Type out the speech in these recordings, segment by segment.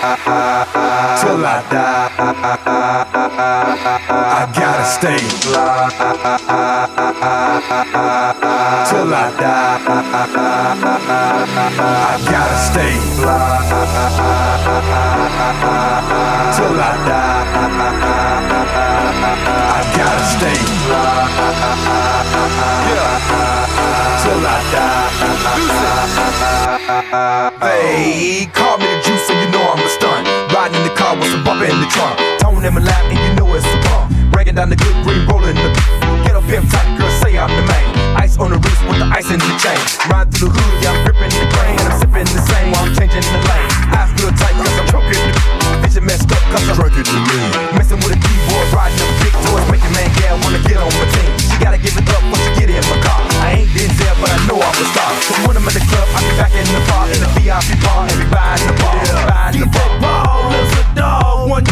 till I die. I gotta stay till I die. I gotta stay till I die. Die. Hey, call me the juice and you know I'm a stunt. Riding in the car with some bumper in the trunk. Tone in my lap and you know it's a pump. Breaking down the good green, rolling the Get up pimp tight, girl, say I'm the man. Ice on the wrist with the ice in the chain. Ride through the hood, yeah, I'm gripping the. And I'm sipping the same while I'm changing the lane. Eyes real tight cause I'm choking the Vision messed up cause I'm drinking the lean. Messing with a keyboard, riding up big toys. Making man gal wanna get on my team. I'm a star. Cause when I'm in the club, I be back in the bar. In the VIP bar, we buying the bar. Buying the bar. Ball is a dog, one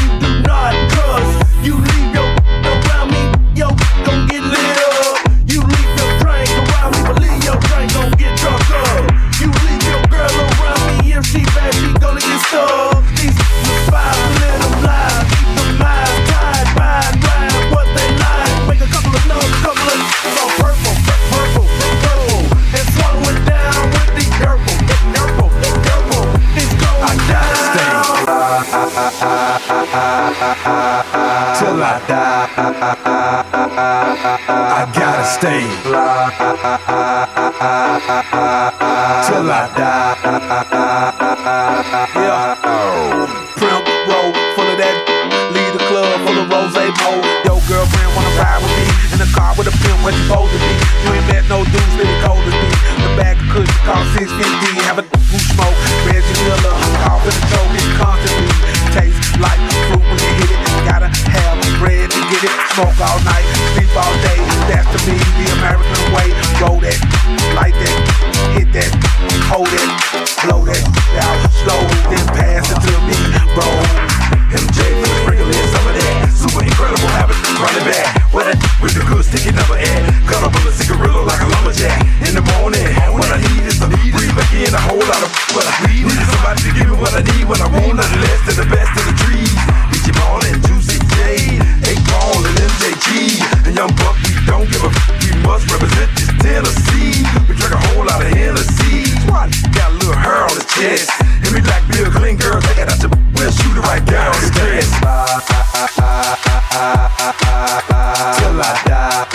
till I die. I gotta stay till I die. Yeah. Pimp roll full of that. Leave the club full of rose mo. Yo, girlfriend wanna ride with me in the car with a pimp where you supposed to be. You ain't met no dudes really cold as me. The bag of cushion cost 650. Have a Smoke all night, sleep all day. That's to me the American way. Roll that, don't give a f- we must represent this Tennessee. We drink a whole lot of Hennessy. What? Got a little hair on his chest. And we like Bill Clinton girls, take it out your, we'll shoot it right down his chest. Till I die,